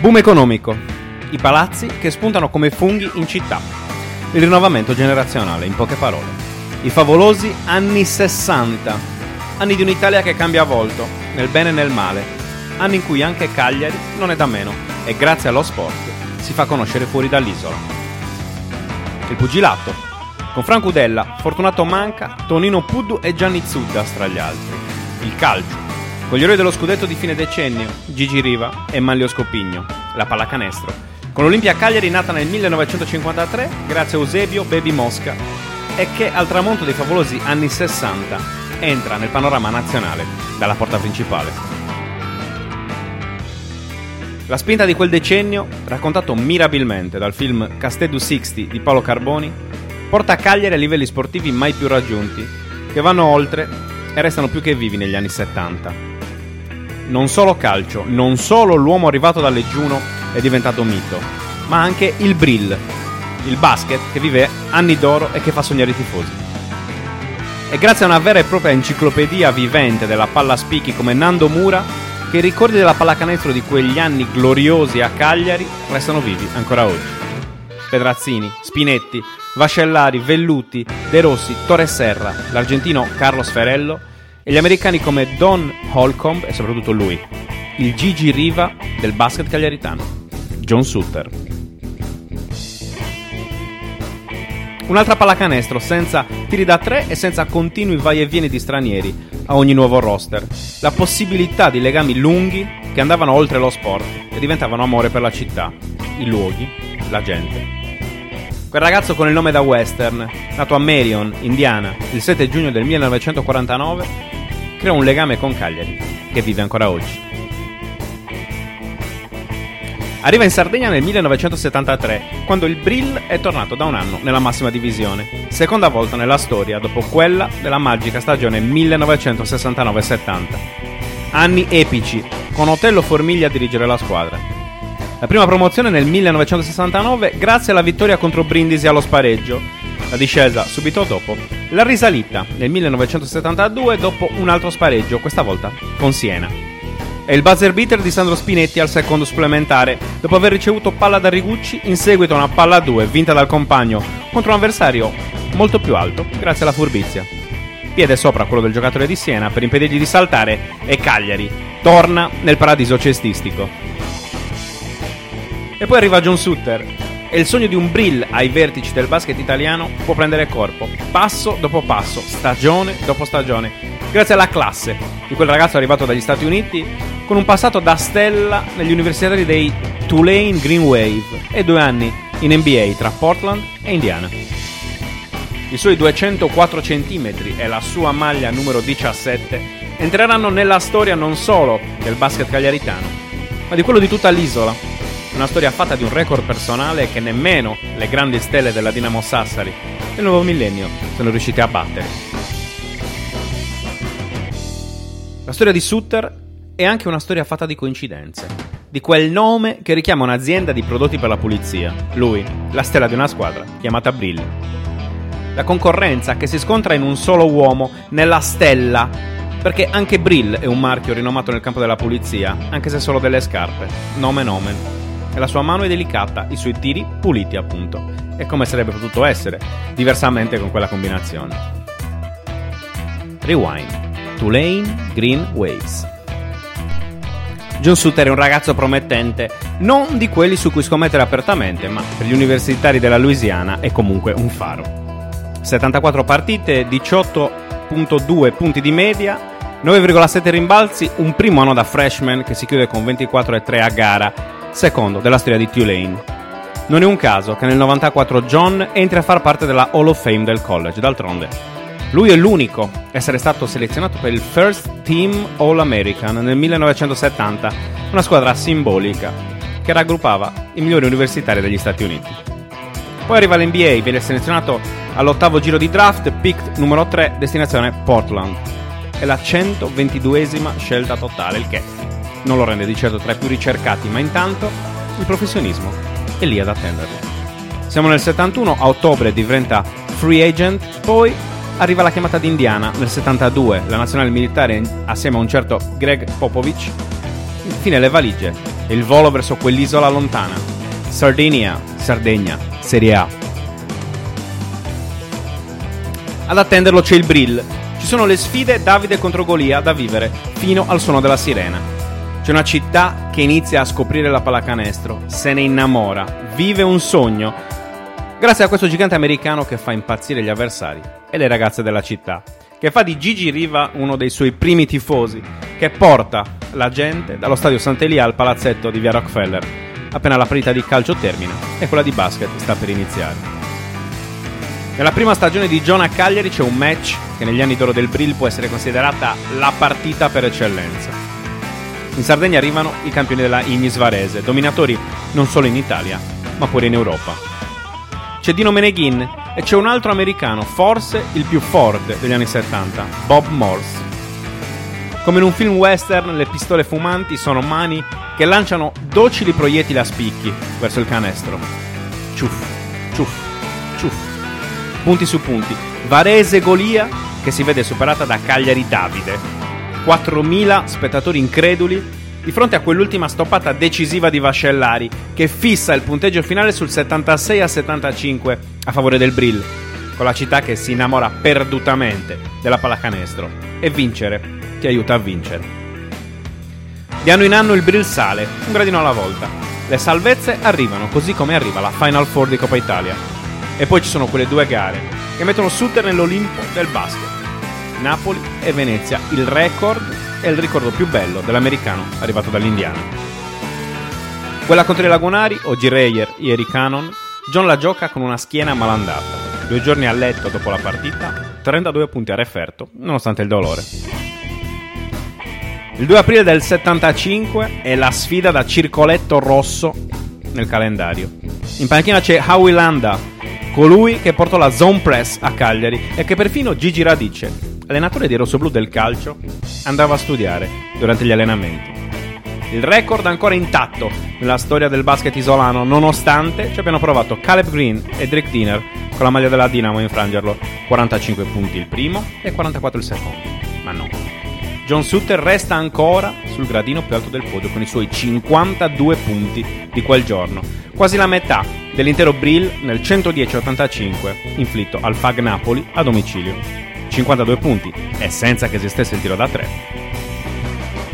Boom economico. I palazzi che spuntano come funghi in città. Il rinnovamento generazionale, in poche parole. I favolosi anni 60. Anni di un'Italia che cambia volto, nel bene e nel male. Anni in cui anche Cagliari non è da meno e grazie allo sport si fa conoscere fuori dall'isola. Il pugilato. Con Franco Udella, Fortunato Manca, Tonino Puddu e Gianni Zuddas tra gli altri. Il calcio con gli eroi dello scudetto di fine decennio, Gigi Riva e Manlio Scopigno, la pallacanestro, con l'Olimpia Cagliari nata nel 1953 grazie a Eusebio Baby Mosca e che al tramonto dei favolosi anni 60 entra nel panorama nazionale dalla porta principale. La spinta di quel decennio, raccontato mirabilmente dal film Castedu 60 di Paolo Carboni, porta Cagliari a livelli sportivi mai più raggiunti, che vanno oltre e restano più che vivi negli anni 70 non solo calcio, non solo l'uomo arrivato da Leggiuno è diventato mito, ma anche il Brill, il basket che vive anni d'oro e che fa sognare i tifosi. È grazie a una vera e propria enciclopedia vivente della palla spicchi come Nando Mura che i ricordi della pallacanestro di quegli anni gloriosi a Cagliari restano vivi ancora oggi. Pedrazzini, Spinetti, Vascellari, Velluti, De Rossi, Torres Serra, l'argentino Carlos Ferello e gli americani come Don Holcomb e soprattutto lui, il Gigi Riva del basket cagliaritano, John Sutter. Un'altra pallacanestro senza tiri da tre e senza continui vai e vieni di stranieri a ogni nuovo roster. La possibilità di legami lunghi che andavano oltre lo sport e diventavano amore per la città, i luoghi, la gente. Quel ragazzo con il nome da western, nato a Marion, Indiana, il 7 giugno del 1949, creò un legame con Cagliari, che vive ancora oggi. Arriva in Sardegna nel 1973, quando il Brill è tornato da un anno nella massima divisione, seconda volta nella storia dopo quella della magica stagione 1969-70. Anni epici, con Otello Formiglia a dirigere la squadra. La prima promozione nel 1969 grazie alla vittoria contro Brindisi allo spareggio, la discesa subito dopo, la risalita nel 1972 dopo un altro spareggio, questa volta con Siena. E il buzzer beater di Sandro Spinetti al secondo supplementare, dopo aver ricevuto palla da Rigucci in seguito a una palla a due vinta dal compagno contro un avversario molto più alto, grazie alla furbizia. Piede sopra quello del giocatore di Siena per impedirgli di saltare e Cagliari torna nel paradiso cestistico. E poi arriva John Sutter, e il sogno di un Brill ai vertici del basket italiano può prendere corpo, passo dopo passo, stagione dopo stagione, grazie alla classe di quel ragazzo arrivato dagli Stati Uniti con un passato da stella negli universitari dei Tulane Green Wave e due anni in NBA tra Portland e Indiana. I suoi 204 cm e la sua maglia numero 17 entreranno nella storia non solo del basket cagliaritano, ma di quello di tutta l'isola una storia fatta di un record personale che nemmeno le grandi stelle della Dinamo Sassari del nuovo millennio sono riuscite a battere. La storia di Sutter è anche una storia fatta di coincidenze, di quel nome che richiama un'azienda di prodotti per la pulizia, lui, la stella di una squadra chiamata Brill. La concorrenza che si scontra in un solo uomo nella stella perché anche Brill è un marchio rinomato nel campo della pulizia, anche se solo delle scarpe. Nome nomen e la sua mano è delicata, i suoi tiri puliti appunto, e come sarebbe potuto essere, diversamente con quella combinazione. Rewind. Tulane Green Waves. John Sutter è un ragazzo promettente, non di quelli su cui scommettere apertamente, ma per gli universitari della Louisiana è comunque un faro. 74 partite, 18.2 punti di media, 9,7 rimbalzi, un primo anno da freshman che si chiude con 24,3 a gara secondo della storia di Tulane. Non è un caso che nel 94 John entri a far parte della Hall of Fame del college, d'altronde. Lui è l'unico a essere stato selezionato per il First Team All American nel 1970, una squadra simbolica che raggruppava i migliori universitari degli Stati Uniti. Poi arriva l'NBA, viene selezionato all'ottavo giro di draft, pick numero 3, destinazione Portland. È la 122esima scelta totale, il che non lo rende di certo tra i più ricercati, ma intanto il professionismo è lì ad attenderlo. Siamo nel 71, a ottobre diventa free agent, poi arriva la chiamata d'Indiana nel 72, la nazionale militare assieme a un certo Greg Popovich, infine le valigie e il volo verso quell'isola lontana. Sardinia, Sardegna, Serie A. Ad attenderlo c'è il Brill. Ci sono le sfide Davide contro Golia da vivere fino al suono della sirena. C'è una città che inizia a scoprire la pallacanestro, se ne innamora, vive un sogno, grazie a questo gigante americano che fa impazzire gli avversari e le ragazze della città, che fa di Gigi Riva uno dei suoi primi tifosi, che porta la gente dallo stadio Sant'Elia al palazzetto di via Rockefeller, appena la partita di calcio termina e quella di basket sta per iniziare. Nella prima stagione di John a Cagliari c'è un match che negli anni d'oro del Brill può essere considerata la partita per eccellenza. In Sardegna arrivano i campioni della Ignis Varese, dominatori non solo in Italia, ma pure in Europa. C'è Dino Meneghin e c'è un altro americano, forse il più Ford degli anni 70, Bob Morse. Come in un film western, le pistole fumanti sono mani che lanciano docili proiettili a spicchi verso il canestro. Ciuff, ciuff, ciuff. Punti su punti. Varese Golia che si vede superata da Cagliari Davide. 4.000 spettatori increduli di fronte a quell'ultima stoppata decisiva di Vascellari che fissa il punteggio finale sul 76 a 75 a favore del Brill, con la città che si innamora perdutamente della pallacanestro e vincere ti aiuta a vincere. Di anno in anno il Brill sale, un gradino alla volta. Le salvezze arrivano così come arriva la Final Four di Coppa Italia. E poi ci sono quelle due gare che mettono Sutter nell'Olimpo del basket. Napoli e Venezia, il record è il ricordo più bello dell'americano arrivato dall'Indiana. Quella contro i Lagunari, oggi Reyer, ieri Cannon, John la gioca con una schiena malandata. Due giorni a letto dopo la partita, 32 punti a referto, nonostante il dolore. Il 2 aprile del 75 è la sfida da circoletto rosso nel calendario. In panchina c'è Howie Landa, colui che portò la zone press a Cagliari e che perfino Gigi Radice, allenatore dei rossoblù del calcio, andava a studiare durante gli allenamenti. Il record ancora intatto nella storia del basket isolano, nonostante ci abbiano provato Caleb Green e Drake Dinner con la maglia della Dinamo a infrangerlo. 45 punti il primo e 44 il secondo. Ma no. John Sutter resta ancora sul gradino più alto del podio con i suoi 52 punti di quel giorno, quasi la metà dell'intero Brill nel 110-85 inflitto al Fag Napoli a domicilio. 52 punti e senza che esistesse il tiro da 3.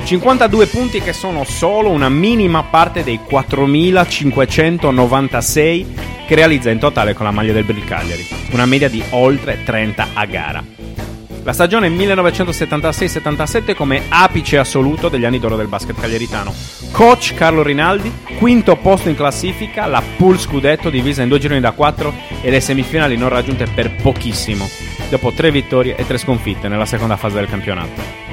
52 punti che sono solo una minima parte dei 4596 che realizza in totale con la maglia del Brill Cagliari, una media di oltre 30 a gara. La stagione 1976-77 come apice assoluto degli anni d'oro del basket cagliaritano. Coach Carlo Rinaldi, quinto posto in classifica, la pool scudetto divisa in due gironi da quattro e le semifinali non raggiunte per pochissimo, dopo tre vittorie e tre sconfitte nella seconda fase del campionato.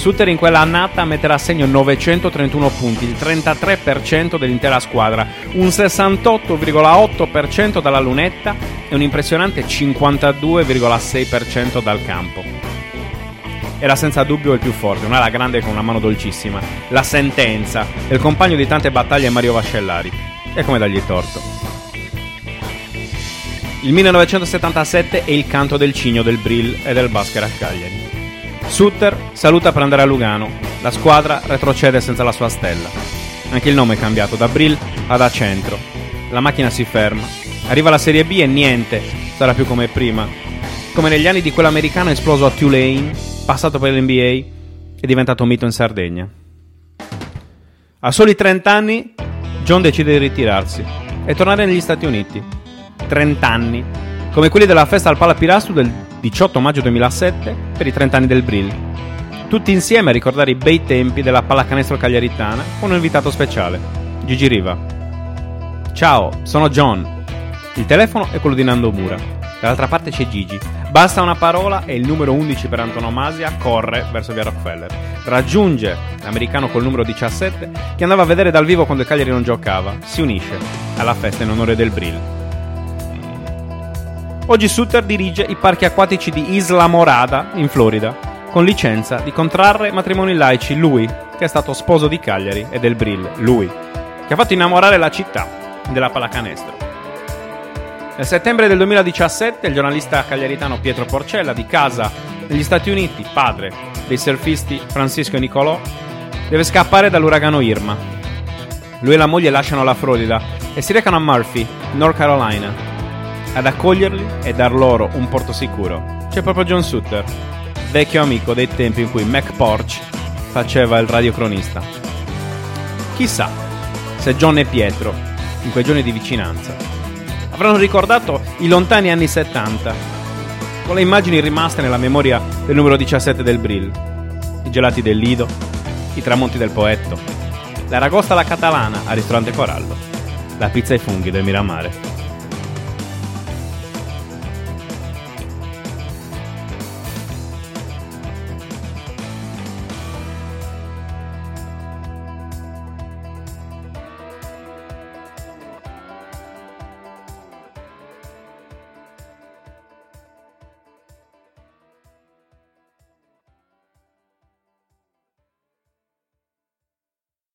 Sutter in quella annata metterà a segno 931 punti, il 33% dell'intera squadra, un 68,8% dalla lunetta e un impressionante 52,6% dal campo. Era senza dubbio il più forte, un ala grande con una mano dolcissima, la sentenza, il compagno di tante battaglie Mario Vascellari. E come dargli torto. Il 1977 è il canto del cigno del Brill e del Basket a Cagliari. Sutter saluta per andare a Lugano. La squadra retrocede senza la sua stella. Anche il nome è cambiato da Brill ad A Centro. La macchina si ferma. Arriva la Serie B e niente sarà più come prima. Come negli anni di quell'americano esploso a Tulane, passato per l'NBA e diventato mito in Sardegna. A soli 30 anni, John decide di ritirarsi e tornare negli Stati Uniti. 30 anni, come quelli della festa al Palapirastu del 18 maggio 2007 per i 30 anni del Brill. Tutti insieme a ricordare i bei tempi della pallacanestro cagliaritana con un invitato speciale, Gigi Riva. Ciao, sono John. Il telefono è quello di Nando Mura. Dall'altra parte c'è Gigi. Basta una parola e il numero 11 per antonomasia corre verso via Rockefeller. Raggiunge l'americano col numero 17 che andava a vedere dal vivo quando il Cagliari non giocava. Si unisce alla festa in onore del Brill. Oggi Sutter dirige i parchi acquatici di Isla Morada, in Florida, con licenza di contrarre matrimoni laici lui, che è stato sposo di Cagliari e del Brill, lui, che ha fatto innamorare la città della pallacanestro. Nel settembre del 2017 il giornalista cagliaritano Pietro Porcella, di casa negli Stati Uniti, padre dei surfisti Francisco e Nicolò, deve scappare dall'uragano Irma. Lui e la moglie lasciano la Florida e si recano a Murphy, North Carolina, ad accoglierli e dar loro un porto sicuro. C'è proprio John Sutter, vecchio amico dei tempi in cui Mac Porch faceva il radiocronista. Chissà se John e Pietro, in quei giorni di vicinanza, avranno ricordato i lontani anni 70, con le immagini rimaste nella memoria del numero 17 del Brill, i gelati del Lido, i tramonti del Poetto, la ragosta alla catalana al ristorante Corallo, la pizza ai funghi del Miramare.